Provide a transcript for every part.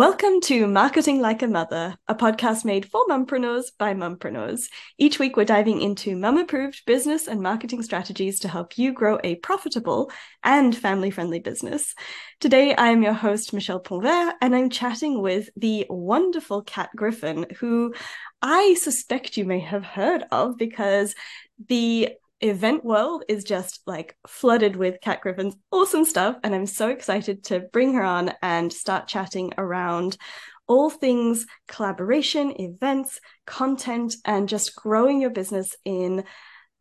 Welcome to Marketing Like a Mother, a podcast made for mumpreneurs by mumpreneurs. Each week, we're diving into mum approved business and marketing strategies to help you grow a profitable and family friendly business. Today, I am your host, Michelle Pontvert, and I'm chatting with the wonderful Cat Griffin, who I suspect you may have heard of because the event world is just like flooded with Cat Griffin's awesome stuff. And I'm so excited to bring her on and start chatting around all things collaboration, events, content, and just growing your business in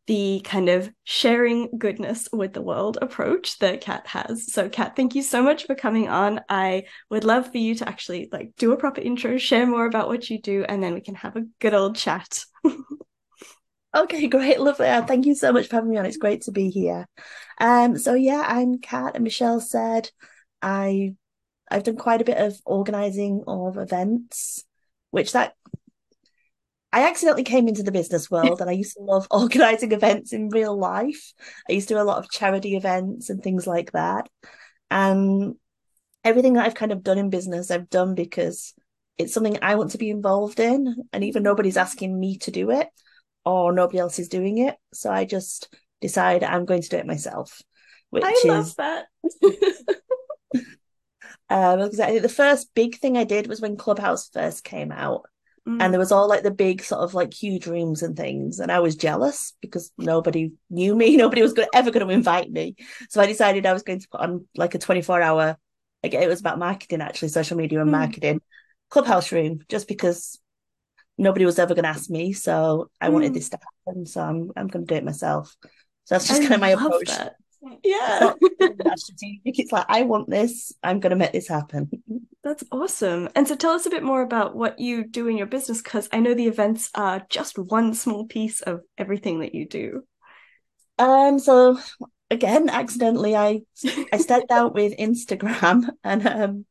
the kind of sharing goodness with the world approach that Cat has. So Cat, thank you so much for coming on. I would love for you to actually like do a proper intro, share more about what you do, and then we can have a good old chat. Okay, great, lovely. Uh, thank you so much for having me on. It's great to be here. Um, so yeah, I'm Cat, and Michelle said I I've done quite a bit of organizing of events, which that I accidentally came into the business world and I used to love organizing events in real life. I used to do a lot of charity events and things like that. And everything that I've kind of done in business, I've done because it's something I want to be involved in. And even nobody's asking me to do it or nobody else is doing it. So I just decide I'm going to do it myself. Which I love is, that. um, because I think the first big thing I did was when Clubhouse first came out. Mm. And there was all like the big sort of like huge rooms and things. And I was jealous because nobody knew me. Nobody was gonna, ever going to invite me. So I decided I was going to put on like a 24 hour, like it was about marketing actually, social media and mm. marketing, Clubhouse room, just because nobody was ever going to ask me. So I mm. wanted hmm. this to happen. So I'm I'm going to do it myself. So that's just I kind of my approach. That. Yeah. It's. It's like I want this. I'm going to make this happen. That's awesome. And so tell us a bit more about what you do in your business because I know the events are just one small piece of everything that you do. Um. So again, accidentally, I I stepped out with Instagram and um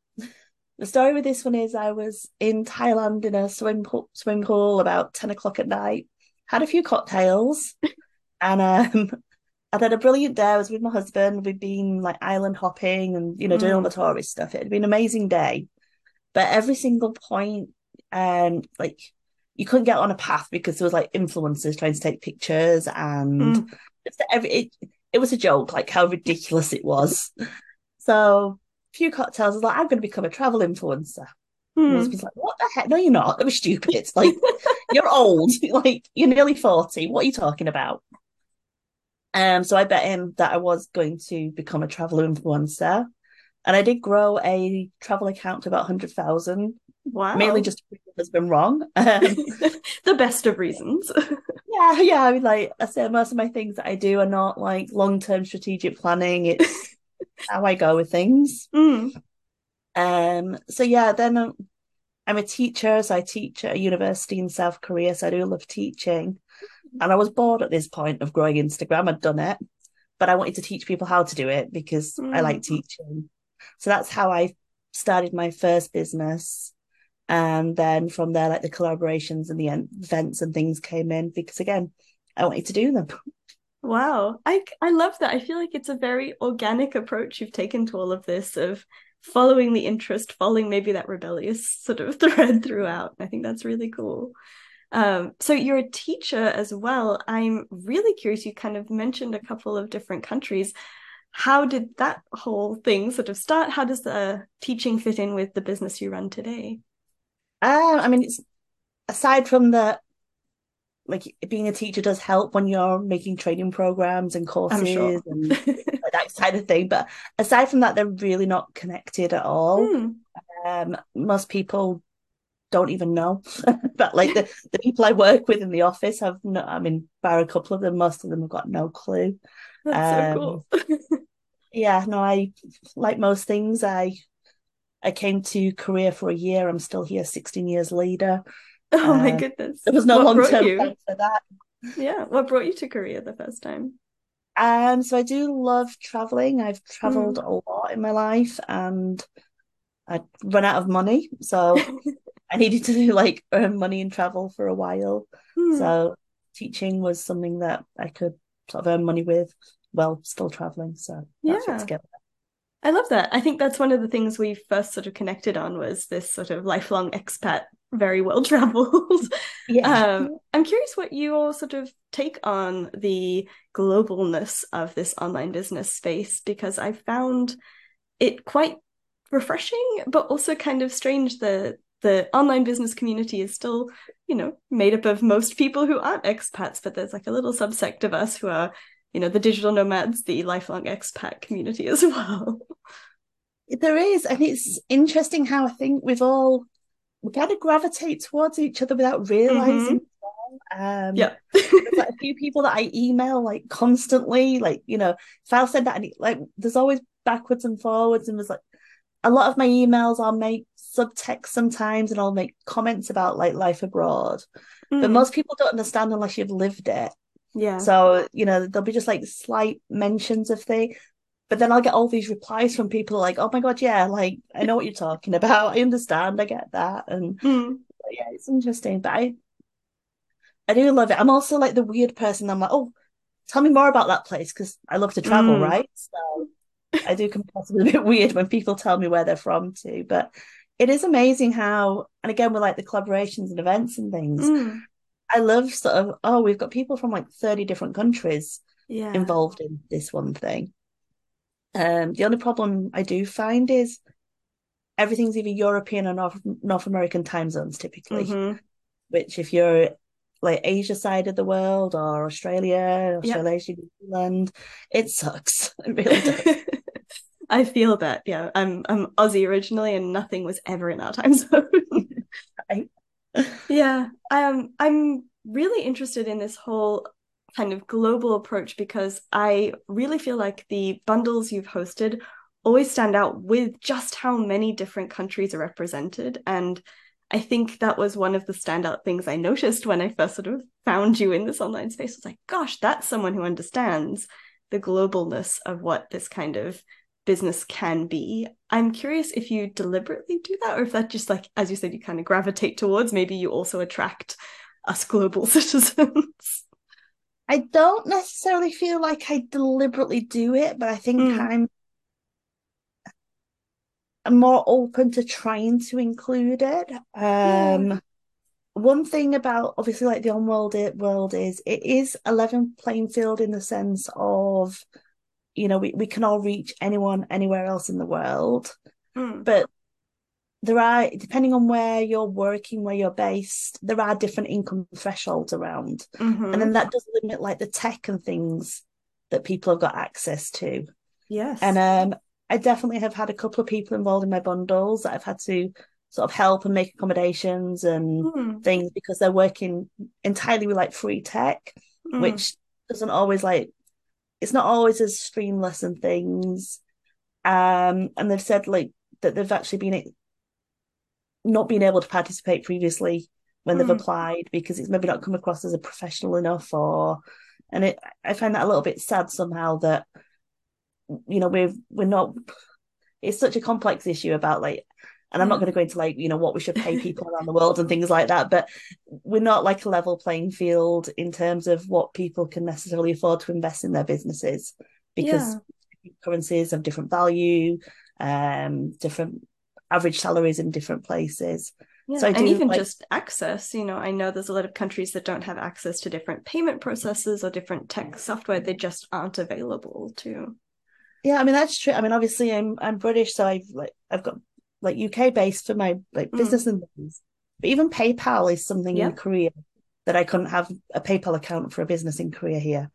the story with this one is I was in Thailand in a swim pool, swim pool about 10 o'clock at night, had a few cocktails, and um, I'd had a brilliant day. I was with my husband. We'd been like island hopping and, you know, doing all the mm. tourist stuff. It had been an amazing day. But every single point, um, like you couldn't get on a path because there was like influencers trying to take pictures and mm. every, it, it was a joke, like how ridiculous it was. So few cocktails. I was like, I'm going to become a travel influencer. Hmm. My husband's like, what the heck? No, you're not. That was stupid. It's like, you're old. like, you're nearly 40. What are you talking about? Um, so I bet him that I was going to become a travel influencer. And I did grow a travel account to about 100,000. Wow. Mainly just has been wrong. Um, the best of reasons. yeah, yeah. I mean, like I said, most of my things that I do are not like long term strategic planning. It's how I go with things. Mm. Um. So yeah, then I'm, I'm a teacher. So I teach at a university in South Korea. So I do love teaching. And I was bored at this point of growing Instagram. I'd done it, but I wanted to teach people how to do it because mm. I like teaching. So that's how I started my first business. And then from there, like the collaborations and the events and things came in because again, I wanted to do them. Wow. I I love that. I feel like it's a very organic approach you've taken to all of this of following the interest, following maybe that rebellious sort of thread throughout. I think that's really cool. Um, so you're a teacher as well. I'm really curious. You kind of mentioned a couple of different countries. How did that whole thing sort of start? How does the teaching fit in with the business you run today? Um, I mean, it's aside from the like being a teacher does help when you're making training programs and courses sure. and that kind of thing. But aside from that, they're really not connected at all. Hmm. Um, most people don't even know. but like the, the people I work with in the office have no, I mean, bar a couple of them, most of them have got no clue. That's um, so cool. yeah, no, I like most things, I I came to Korea for a year. I'm still here 16 years later. Oh uh, my goodness. There was no long term plan for that. Yeah. What brought you to Korea the first time? Um, so I do love traveling. I've traveled mm. a lot in my life and I run out of money. So I needed to like earn money and travel for a while. Mm. So teaching was something that I could sort of earn money with while still traveling. So yeah. I love that. I think that's one of the things we first sort of connected on was this sort of lifelong expat, very well traveled. Yeah. Um, I'm curious what your sort of take on the globalness of this online business space because I found it quite refreshing, but also kind of strange that the online business community is still, you know, made up of most people who aren't expats, but there's like a little subsect of us who are, you know, the digital nomads, the lifelong expat community as well. There is, and it's interesting how I think we've all we kind of gravitate towards each other without realizing. Mm-hmm. Um, yeah, like a few people that I email like constantly, like you know, if I'll send that, like there's always backwards and forwards, and there's like a lot of my emails I'll make subtext sometimes and I'll make comments about like life abroad. Mm. But most people don't understand unless you've lived it. Yeah. So, you know, there'll be just like slight mentions of things. But then I'll get all these replies from people like, oh my God, yeah, like I know what you're talking about. I understand, I get that. And mm. yeah, it's interesting. But I I do love it. I'm also like the weird person. I'm like, oh, tell me more about that place because I love to travel, mm. right? So I do come across a bit weird when people tell me where they're from too. But it is amazing how, and again, with like the collaborations and events and things, mm. I love sort of, oh, we've got people from like 30 different countries yeah. involved in this one thing. Um, the only problem I do find is everything's either European or North, North American time zones typically, mm-hmm. which if you're like Asia side of the world or Australia, Australasia, yep. New Zealand, it sucks. It really does. I feel that. Yeah, I'm I'm Aussie originally, and nothing was ever in our time zone. Yeah, um, I'm really interested in this whole kind of global approach because I really feel like the bundles you've hosted always stand out with just how many different countries are represented and I think that was one of the standout things I noticed when I first sort of found you in this online space. Was like, gosh, that's someone who understands the globalness of what this kind of business can be. I'm curious if you deliberately do that, or if that just like, as you said, you kind of gravitate towards, maybe you also attract us global citizens. I don't necessarily feel like I deliberately do it, but I think mm. I'm more open to trying to include it. Um, yeah. One thing about obviously like the on world world is it is a level playing field in the sense of, you know, we, we can all reach anyone anywhere else in the world, mm. but there are depending on where you're working, where you're based, there are different income thresholds around, mm-hmm. and then that does limit like the tech and things that people have got access to. Yes, and um, I definitely have had a couple of people involved in my bundles that I've had to sort of help and make accommodations and mm. things because they're working entirely with like free tech, mm. which doesn't always like it's not always as streamless and things. Um, and they've said like that they've actually been not being able to participate previously when mm. they've applied because it's maybe not come across as a professional enough or and it I find that a little bit sad somehow that you know we're we're not it's such a complex issue about like and I'm not going to go into like you know what we should pay people around the world and things like that, but we're not like a level playing field in terms of what people can necessarily afford to invest in their businesses because yeah. currencies have different value, um, different average salaries in different places. Yeah, so and even like... just access, you know, I know there's a lot of countries that don't have access to different payment processes or different tech software; they just aren't available to yeah, I mean that's true. I mean, obviously, I'm I'm British, so I've like I've got like UK based for my like mm. business and things. But even PayPal is something yeah. in Korea that I couldn't have a PayPal account for a business in Korea here.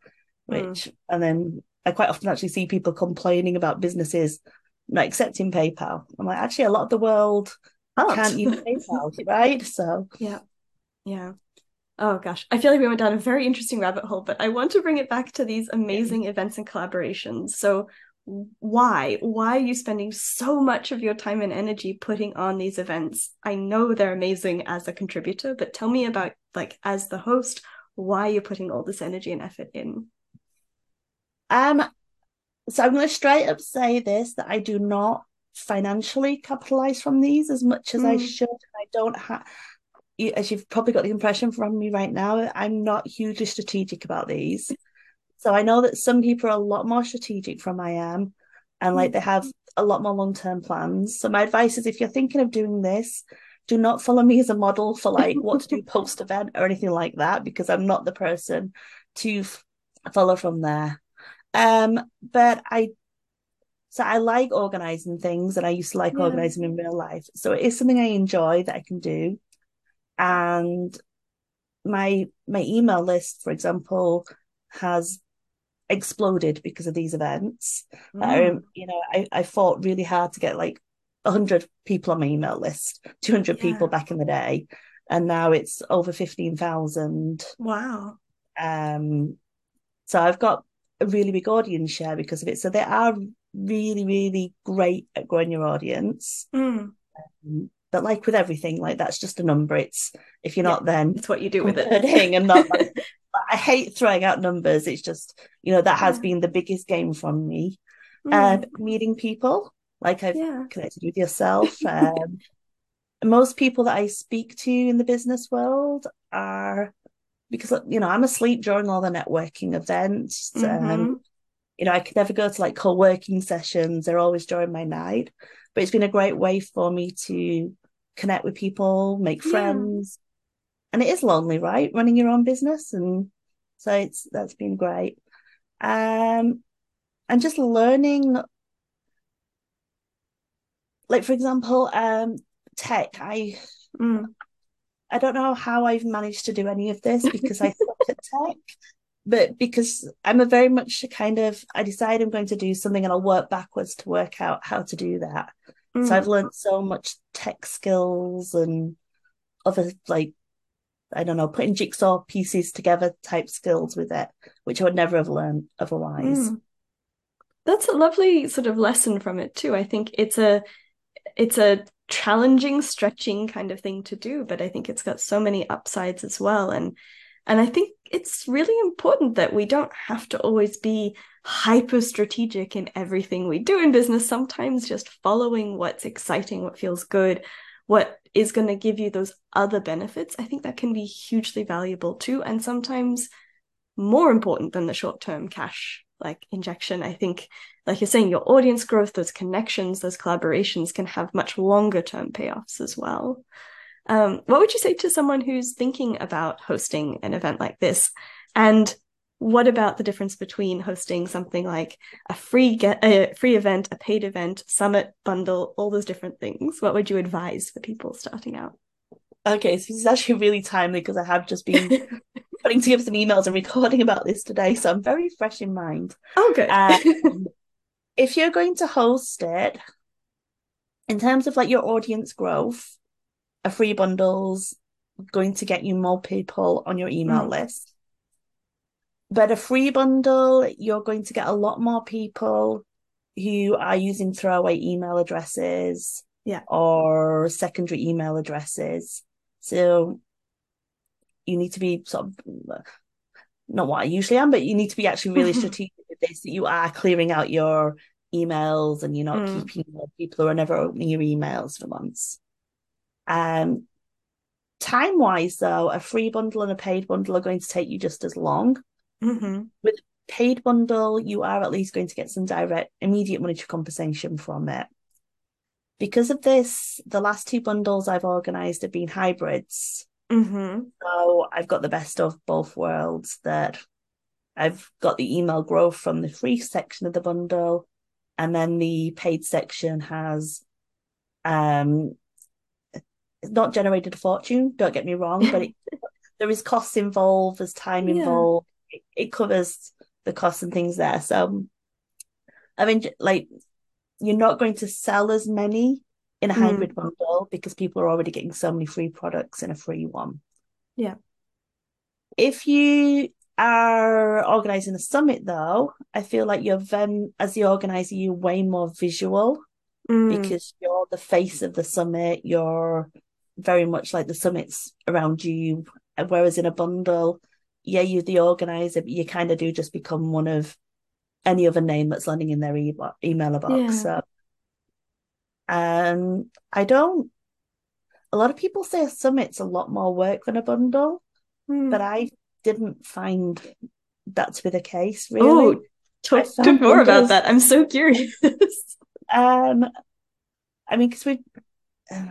Mm. Which mm. and then I quite often actually see people complaining about businesses not accepting PayPal. I'm like, actually, a lot of the world can't, can't use PayPal, right? So yeah, yeah. Oh gosh, I feel like we went down a very interesting rabbit hole, but I want to bring it back to these amazing events and collaborations. So, why? Why are you spending so much of your time and energy putting on these events? I know they're amazing as a contributor but tell me about like as the host why you're putting all this energy and effort in. Um so i'm going to straight up say this that i do not financially capitalize from these as much as mm. i should. I don't have as you've probably got the impression from me right now i'm not hugely strategic about these so I know that some people are a lot more strategic from I am, and like they have a lot more long term plans. So my advice is if you're thinking of doing this, do not follow me as a model for like what to do post event or anything like that because I'm not the person to f- follow from there. Um, but I so I like organizing things and I used to like yeah. organizing in real life. So it is something I enjoy that I can do. And my my email list, for example, has exploded because of these events. Mm. Um, you know, I, I fought really hard to get like 100 people on my email list, 200 yeah. people back in the day. And now it's over 15,000. Wow. Um, so I've got a really big audience share because of it. So they are really, really great at growing your audience. Mm. Um, but like with everything, like that's just a number. It's if you're yeah, not then it's what you do with it. and not like, I hate throwing out numbers. It's just, you know, that has yeah. been the biggest game from me. Mm. And meeting people, like I've yeah. connected with yourself. Um, most people that I speak to in the business world are because you know I'm asleep during all the networking events. Mm-hmm. Um, you know, I could never go to like co-working sessions. They're always during my night. But it's been a great way for me to connect with people, make friends. Yeah. And it is lonely, right? Running your own business. And so it's that's been great. Um and just learning like for example, um tech. I mm. I don't know how I've managed to do any of this because I suck at tech but because I'm a very much kind of I decide I'm going to do something and I'll work backwards to work out how to do that. Mm. So I've learned so much tech skills and other like I don't know, putting jigsaw pieces together type skills with it, which I would never have learned otherwise. Mm. That's a lovely sort of lesson from it too. I think it's a it's a challenging, stretching kind of thing to do, but I think it's got so many upsides as well. And and I think it's really important that we don't have to always be hyper strategic in everything we do in business. Sometimes just following what's exciting, what feels good, what is going to give you those other benefits, I think that can be hugely valuable too. And sometimes more important than the short term cash like injection. I think, like you're saying, your audience growth, those connections, those collaborations can have much longer term payoffs as well. Um, what would you say to someone who's thinking about hosting an event like this? And what about the difference between hosting something like a free get a free event, a paid event, summit bundle, all those different things? What would you advise for people starting out? Okay, so this is actually really timely because I have just been putting together some emails and recording about this today, so I'm very fresh in mind. Okay. Um, if you're going to host it, in terms of like your audience growth, a free bundle's going to get you more people on your email mm. list. But a free bundle, you're going to get a lot more people who are using throwaway email addresses yeah. or secondary email addresses. So you need to be sort of not what I usually am, but you need to be actually really strategic with this that you are clearing out your emails and you're not mm. keeping people who are never opening your emails for months. Um, time wise, though, a free bundle and a paid bundle are going to take you just as long. Mm-hmm. With paid bundle, you are at least going to get some direct, immediate monetary compensation from it. Because of this, the last two bundles I've organized have been hybrids. Mm-hmm. So I've got the best of both worlds that I've got the email growth from the free section of the bundle, and then the paid section has um not generated a fortune, don't get me wrong, but it, there is costs involved, there's time yeah. involved. It, covers the costs and things there. So, I mean, like, you're not going to sell as many in a mm. hybrid bundle because people are already getting so many free products in a free one. Yeah. If you are organizing a summit, though, I feel like you're then, as the organizer, you're way more visual mm. because you're the face of the summit. You're very much like the summits around you. Whereas in a bundle, yeah, you're the organizer, but you kind of do just become one of any other name that's landing in their e- email box. Yeah. So, um, I don't. A lot of people say a summit's a lot more work than a bundle, mm. but I didn't find that to be the case. Really, oh, talk, talk more about that. I'm so curious. Um, I mean, because we, uh,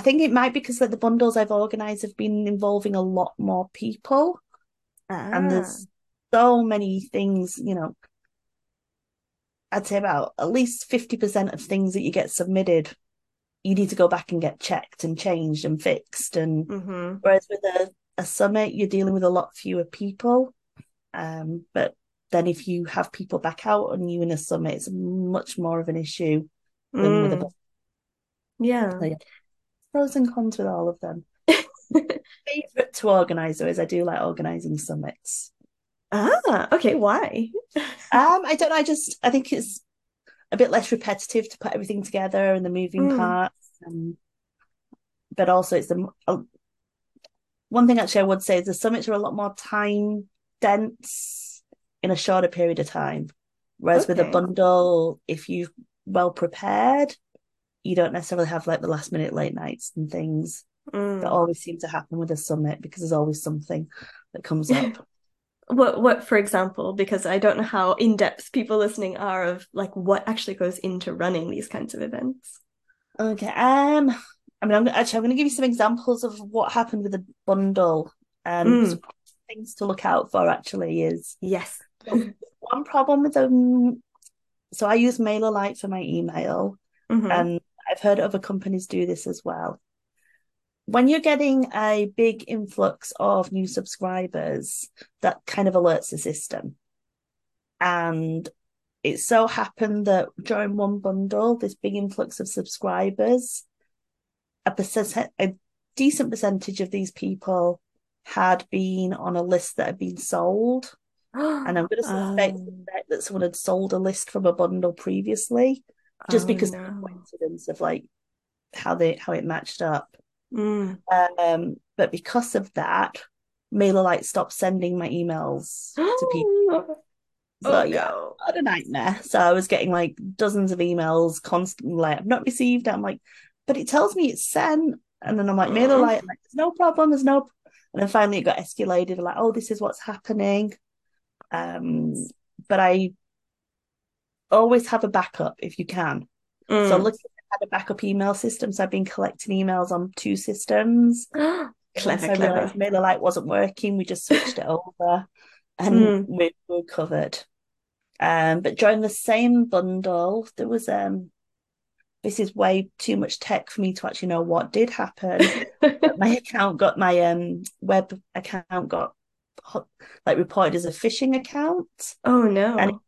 I think it might be because like the bundles I've organised have been involving a lot more people, Ah. and there's so many things. You know, I'd say about at least fifty percent of things that you get submitted, you need to go back and get checked and changed and fixed. And hmm whereas with a, a summit, you're dealing with a lot fewer people. Um, but then if you have people back out on you in a summit, it's much more of an issue than with a Mm. Yeah. So, yeah, pros and cons with all of them. Favorite to organize though is I do like organizing summits. Ah, okay. Why? Um, I don't know. I just I think it's a bit less repetitive to put everything together and the moving Mm. parts. Um, but also it's the uh, one thing actually I would say is the summits are a lot more time dense in a shorter period of time. Whereas with a bundle, if you're well prepared, you don't necessarily have like the last minute late nights and things Mm. that always seem to happen with a summit because there's always something that comes up. What, what, for example, because I don't know how in-depth people listening are of like what actually goes into running these kinds of events. Okay. Um, I mean, I'm actually I'm going to give you some examples of what happened with the bundle. Um, Mm. things to look out for actually is Yes. one problem with them. So I use MailerLite for my email, Mhm. and I've heard other companies do this as well. When you're getting a big influx of new subscribers, that kind of alerts the system. And it so happened that during one bundle, this big influx of subscribers, a percent, a decent percentage of these people had been on a list that had been sold. And I'm going to suspect Um, that someone had sold a list from a bundle previously, just oh, because of the coincidence of like how they how it matched up. Mm. Um, but because of that, MailerLite stopped sending my emails to people. So Oh yeah, no. what a nightmare. So I was getting like dozens of emails constantly. Like, I've not received. I'm like, but it tells me it's sent. And then I'm like, MailerLite, I'm like, there's no problem. There's no. And then finally it got escalated. Like, oh, this is what's happening. Um, but I always have a backup if you can. So Mm. look, I had a backup email system. So I've been collecting emails on two systems. Clever, I clever. realized MailerLite wasn't working, we just switched it over and Mm. we were covered. Um, but during the same bundle, there was um this is way too much tech for me to actually know what did happen. My account got my um web account got like reported as a phishing account. Oh And no.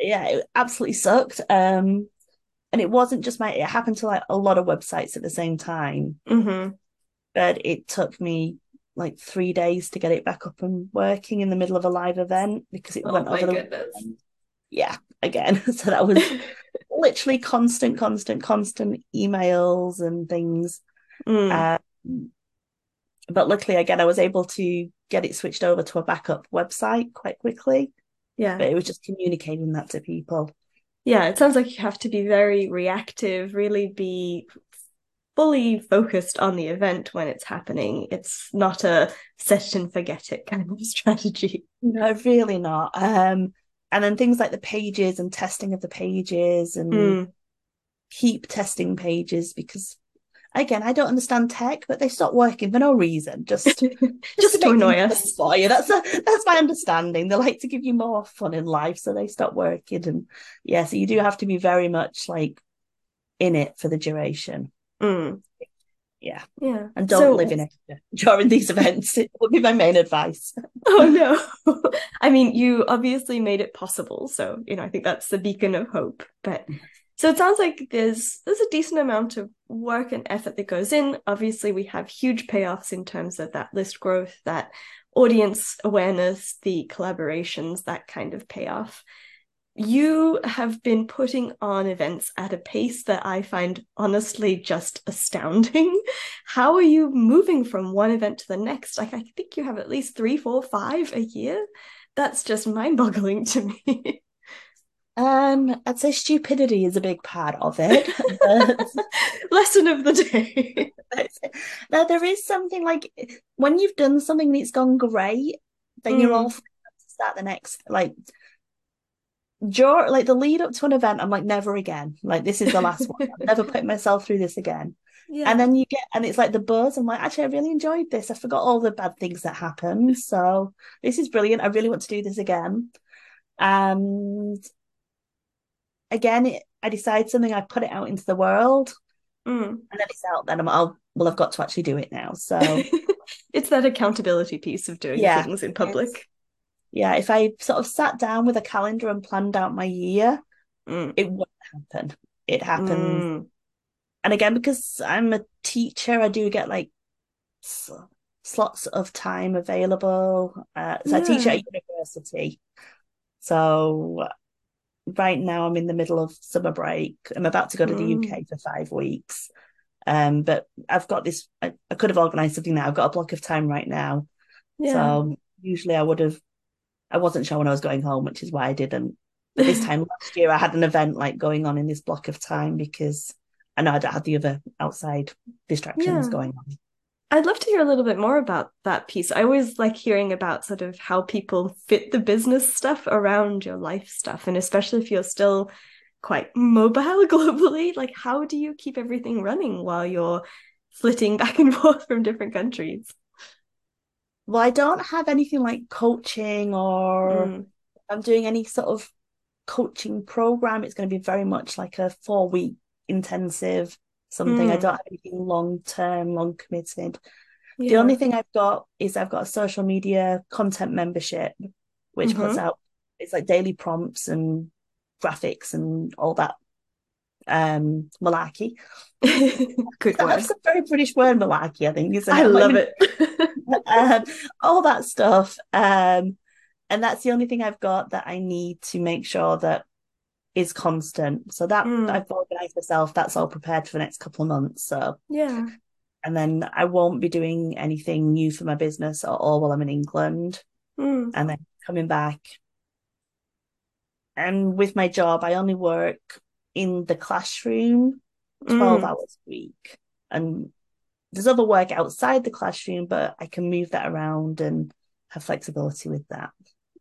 Yeah, it absolutely sucked. Um, and it wasn't just my, it happened to like a lot of websites at the same time. hmm But it took me like three days to get it back up and working in the middle of a live event because it Oh went over the goodness. weekend. Yeah, again. So that was literally constant, constant, constant emails and things. Mm. Um, but luckily, again, I was able to get it switched over to a backup website quite quickly. Yeah. But it was just communicating that to people. Yeah, it sounds like you have to be very reactive, really be fully focused on the event when it's happening. It's not a set and forget it kind of strategy. No, really not. Um, and then things like the pages and testing of the pages and Mm. keep testing pages because again, I don't understand tech, but they stop working for no reason. Just Just to make annoy us. for you. That's a, that's my understanding. They like to give you more fun in life, so they stop working. And yeah, so you do have to be very much like in it for the duration. Mm. Yeah. Yeah. And don't So- live in it during these events. It would be my main advice. Oh no. I mean, you obviously made it possible, so you know, I think that's the beacon of hope. But so it sounds like there's there's a decent amount of work and effort that goes in. Obviously, we have huge payoffs in terms of that list growth, that audience awareness, the collaborations, that kind of payoff. You have been putting on events at a pace that I find honestly just astounding. How are you moving from one event to the next? Like, I think you have at least three, four, five a year. That's just mind-boggling to me. Um, I'd say stupidity is a big part of it. Lesson of the day. now there is something like when you've done something and it's gone great, then you're all Mm. to start the next. Like during like the lead up to an event, I'm like, never again. Like this is the last one. I'm never putting myself through this again. Yeah. And then you get, and it's like the buzz. I'm like, actually, I really enjoyed this. I forgot all the bad things that happened. So this is brilliant. I really want to do this again. And again, it, I decide something, I put it out into the world, Mm. and then it's out. Then I'm, oh, well, I've got to actually do it now. So it's that accountability piece of doing Yeah, things in public. yeah, if I sort of sat down with a calendar and planned out my year, Mm. it wouldn't happen. It happens. Mm. And again, because I'm a teacher, I do get like s- slots of time available. Uh, so I teach at a university. So right now I'm in the middle of summer break. I'm about to go to the Mm. UK for five weeks. Um, but I've got this, I, I could have organized something now. I've got a block of time right now. Yeah. So usually I would have, I wasn't sure when I was going home, which is why I didn't. But this time last year, I had an event like going on in this block of time because I know I had the other outside distractions Yeah. going on. I'd love to hear a little bit more about that piece. I always like hearing about sort of how people fit the business stuff around your life stuff, and especially if you're still quite mobile globally, like how do you keep everything running while you're flitting back and forth from different countries? Well, I don't have anything like coaching or Mm. I'm doing any sort of coaching program. It's going to be very much like a four week intensive something. I Mm. don't have anything long term, long committed. The only thing I've got is I've got a social media content membership, which Mm-hmm. puts out it's like daily prompts and graphics and all that um malarkey. Good word. That's a very British word, malarkey, I think, it? I love it. um, all that stuff. Um, and that's the only thing I've got that I need to make sure that is constant. So that Mm. I've organized myself. That's all prepared for the next couple of months. So, Yeah. and then I won't be doing anything new for my business at all while I'm in England. Mm. And then coming back. And with my job, I only work in the classroom 12 Mm. hours a week. And there's other work outside the classroom, but I can move that around and have flexibility with that.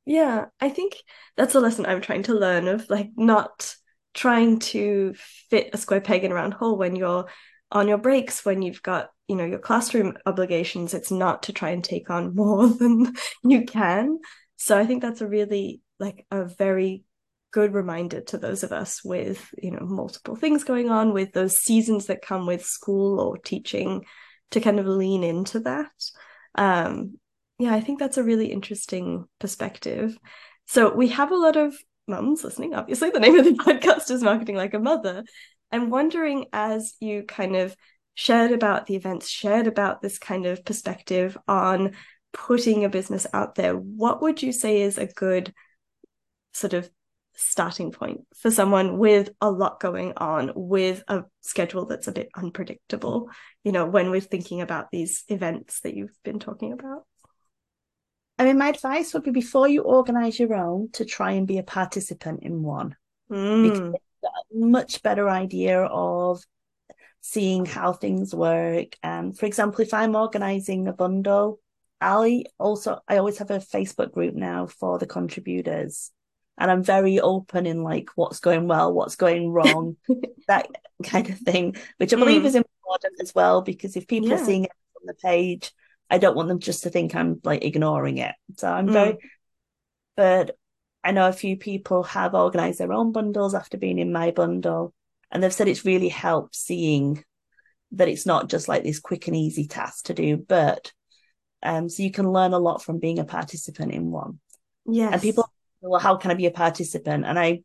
Yeah, I think that's a lesson I'm trying to learn of like not trying to fit a square peg in a round hole when you're on your breaks, when you've got, you know, your classroom obligations. It's not to try and take on more than you can. So I think that's a really like a very good reminder to those of us with, you know, multiple things going on, with those seasons that come with school or teaching to kind of lean into that. Um, yeah, I think that's a really interesting perspective. So we have a lot of mums listening. Obviously, the name of the podcast is Marketing Like a Mother. I'm wondering as you kind of shared about the events, shared about this kind of perspective on putting a business out there, what would you say is a good sort of starting point for someone with a lot going on, with a schedule that's a bit unpredictable, you know, when we're thinking about these events that you've been talking about? I mean, my advice would be before you organize your own to try and be a participant in one because Mm. you've got a much better idea of seeing how things work. And for example, if I'm organizing a bundle, I also I always have a Facebook group now for the contributors. And I'm very open in like what's going well, what's going wrong, that kind of thing, which I believe Mm. is important as well, because if people are seeing it on the page, I don't want them just to think I'm like ignoring it. So I'm Mm. very, but I know a few people have organized their own bundles after being in my bundle, and they've said it's really helped seeing that it's not just like this quick and easy task to do, but um, so you can learn a lot from being a participant in one. Yes. And people, well, how can I be a participant? And I,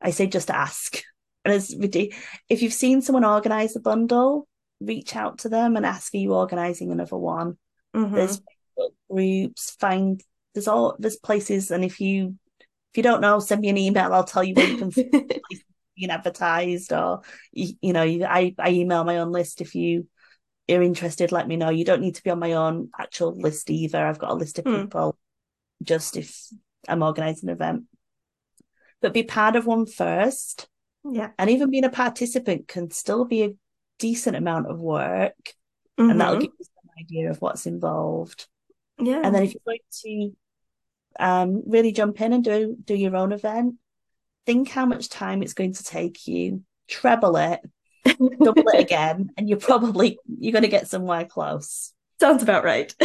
I say just ask. And it's. If you've seen someone organize a bundle, reach out to them and ask, "Are you organizing another one?" Mhm. There's groups. Find there's all there's places, and if you if you don't know, send me an email. I'll tell you where you can being advertised, or you, you know, you, I I email my own list if you are interested. Let me know. You don't need to be on my own actual list either. I've got a list of Hmm. people just if I'm organizing an event. But be part of one first, yeah. and even being a participant can still be a decent amount of work, and that'll give you some idea of what's involved. yeah. And then if you're going to um, really jump in and do do your own event, think how much time it's going to take you, treble it, double it again, and you're probably you're going to get somewhere close. Sounds about right.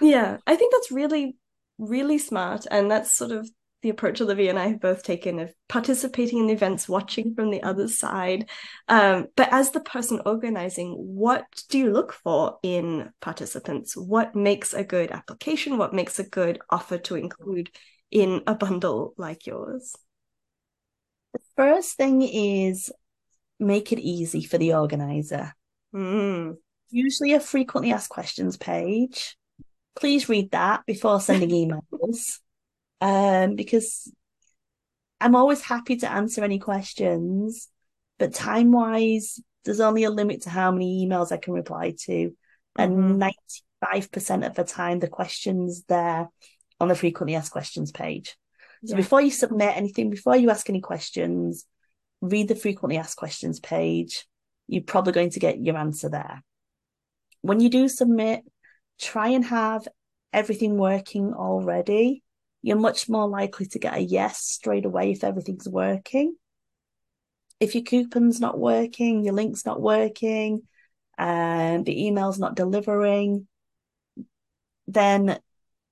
yeah, I think that's really, really smart. And that's sort of the approach Olivia and I have both taken of participating in the events, watching from the other side. Um, but as the person organizing, what do you look for in participants? What makes a good application? What makes a good offer to include in a bundle like yours? The first thing is make it easy for the organizer. Mm. Usually a frequently asked questions page. Please read that before sending emails um, because I'm always happy to answer any questions, but time wise, there's only a limit to how many emails I can reply to. And mm-hmm. 95% of the time, the questions there on the frequently asked questions page. So yeah. before you submit anything, before you ask any questions, read the frequently asked questions page. You're probably going to get your answer there. When you do submit, try and have everything working already you're much more likely to get a yes straight away if everything's working. If your coupon's not working, your link's not working, and the email's not delivering, then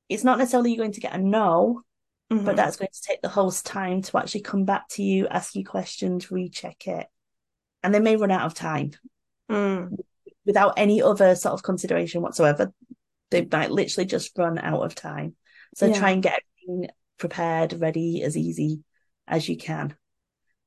it's not necessarily you're going to get a no, mm-hmm. but that's going to take the host time to actually come back to you, ask you questions, recheck it. And they may run out of time mm. without any other sort of consideration whatsoever. They might literally just run out of time. So yeah. try and get prepared, ready, as easy as you can.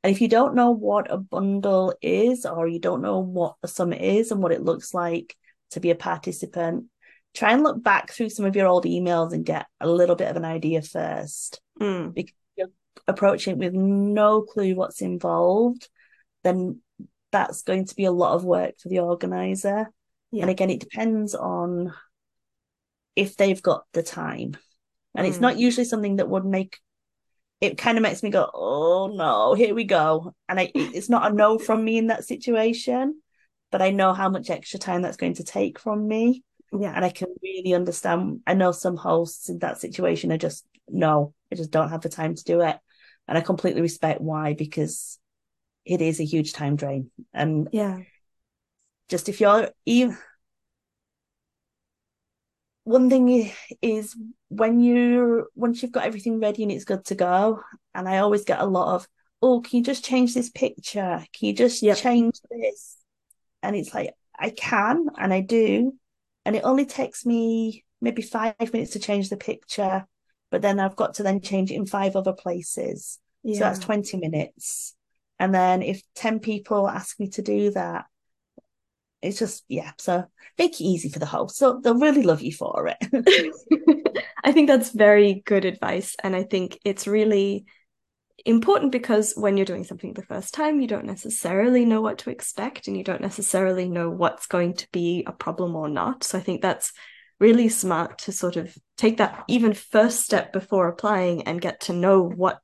And if you don't know what a bundle is, or you don't know what a summit is and what it looks like to be a participant, try and look back through some of your old emails and get a little bit of an idea first. Mm. Because you're approaching with no clue what's involved, then that's going to be a lot of work for the organizer. Yeah. And again, it depends on if they've got the time and mm. it's not mm. usually something that would make it kind of makes me go oh no here we go. And I, it's not a no from me in that situation but i know how much extra time that's going to take from me. Yeah. And i can really understand i know some hosts in that situation are just no i just don't have the time to do it. And i completely respect why because it is a huge time drain. And yeah. just if you're even one thing is when you once you've got everything ready and it's good to go and i always get a lot of oh can you just change this picture can you just yep. change this and it's like i can and i do and it only takes me maybe five minutes to change the picture but then i've got to then change it in five other places yeah. so that's 20 minutes and then if 10 people ask me to do that it's just yeah so make it easy for the host so they'll really love you for it. I think that's very good advice and i think it's really important because when you're doing something the first time you don't necessarily know what to expect and you don't necessarily know what's going to be a problem or not. So i think that's really smart to sort of take that even first step before applying and get to know what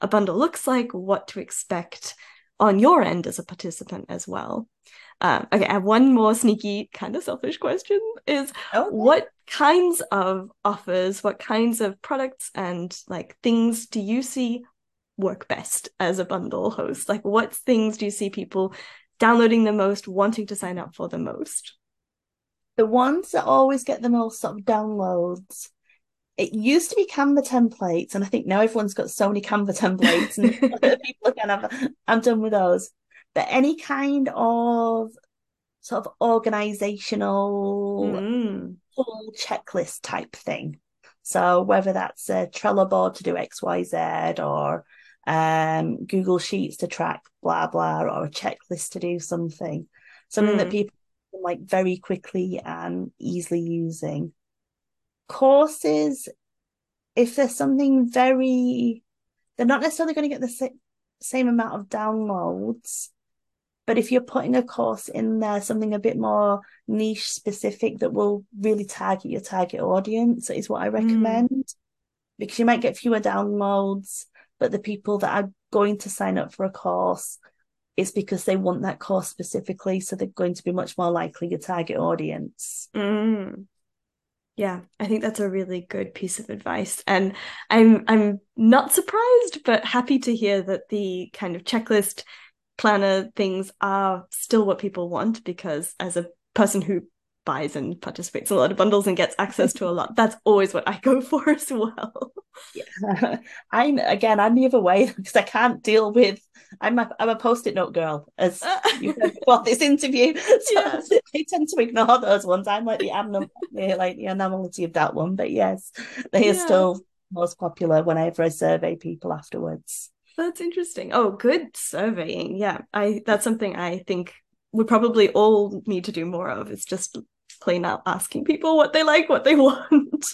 a bundle looks like what to expect on your end as a participant as well um, okay, I have one more sneaky, kind of selfish question: is okay. what kinds of offers, what kinds of products and like things do you see work best as a bundle host? Like, what things do you see people downloading the most, wanting to sign up for the most? The ones that always get the most sort of downloads it used to be Canva templates, and I think now everyone's got so many Canva templates, and people are kind of, I'm done with those but any kind of sort of organizational mm. full checklist type thing. So whether that's a Trello board to do XYZ or um, Google Sheets to track blah blah or a checklist to do something, something mm. that people like very quickly and easily using. Courses, if there's something very, they're not necessarily going to get the same amount of downloads, but if you're putting a course in there, something a bit more niche specific that will really target your target audience is what I recommend. Mm. Because you might get fewer downloads, but the people that are going to sign up for a course it's because they want that course specifically. So they're going to be much more likely your target audience. Mm. Yeah, I think that's a really good piece of advice. And I'm I'm not surprised, but happy to hear that the kind of checklist planner things are still what people want because as a person who buys and participates in a lot of bundles and gets access to a lot. That's always what I go for as well. Yeah, I'm again. I'm the other way because I can't deal with. I'm a I'm a post-it note girl, as you heard before this interview. So yeah. I tend to ignore those ones. I'm like the animal, like the anomaly of that one. But yes, they yeah. are still most popular whenever I survey people afterwards. That's interesting. Oh, good surveying. Yeah, I that's something I think we probably all need to do more of. It's just plain out asking people what they like, what they want.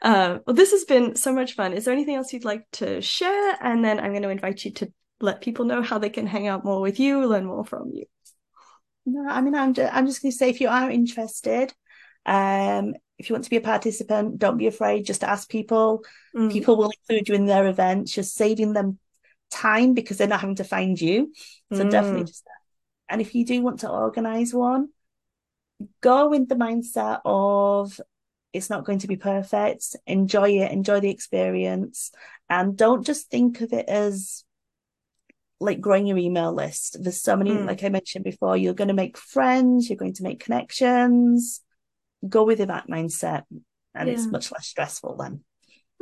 Uh, well, this has been so much fun. Is there anything else you'd like to share? And then I'm going to invite you to let people know how they can hang out more with you, learn more from you. No, I mean, I'm just, I'm just going to say if you are interested, um, if you want to be a participant, don't be afraid. Just ask people. Mm. People will include you in their events. Just saving them time because they're not having to find you. So mm. definitely just. that. And if you do want to organize one, go with the mindset of it's not going to be perfect. Enjoy it, enjoy the experience, and don't just think of it as like growing your email list. There's so many, mm. like I mentioned before, you're going to make friends, you're going to make connections. Go with that mindset, and yeah. it's much less stressful then.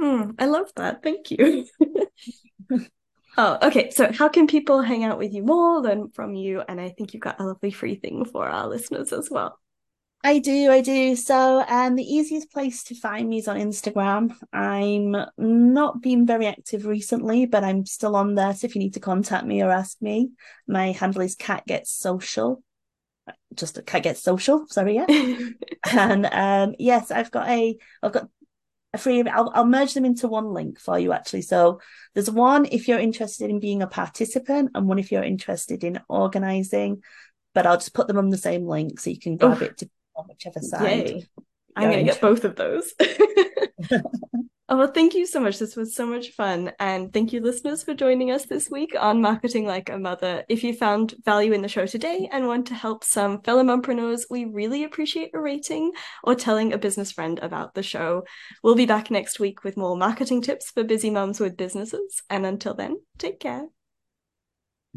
Mm, I love that. Thank you. oh, okay. So, how can people hang out with you more, learn from you? And I think you've got a lovely free thing for our listeners as well. I do, I do. So, um, the easiest place to find me is on Instagram. I'm not being very active recently, but I'm still on there. So, if you need to contact me or ask me, my handle is Cat Gets Social. Just Cat Gets Social. Sorry, yeah. and um, yes, I've got a, I've got a free. I'll, I'll merge them into one link for you actually. So, there's one if you're interested in being a participant, and one if you're interested in organizing. But I'll just put them on the same link so you can grab Oof. it to on whichever side. I'm going to get both of those. oh, well, thank you so much. This was so much fun. And thank you, listeners, for joining us this week on Marketing Like a Mother. If you found value in the show today and want to help some fellow mompreneurs, we really appreciate a rating or telling a business friend about the show. We'll be back next week with more marketing tips for busy moms with businesses. And until then, take care.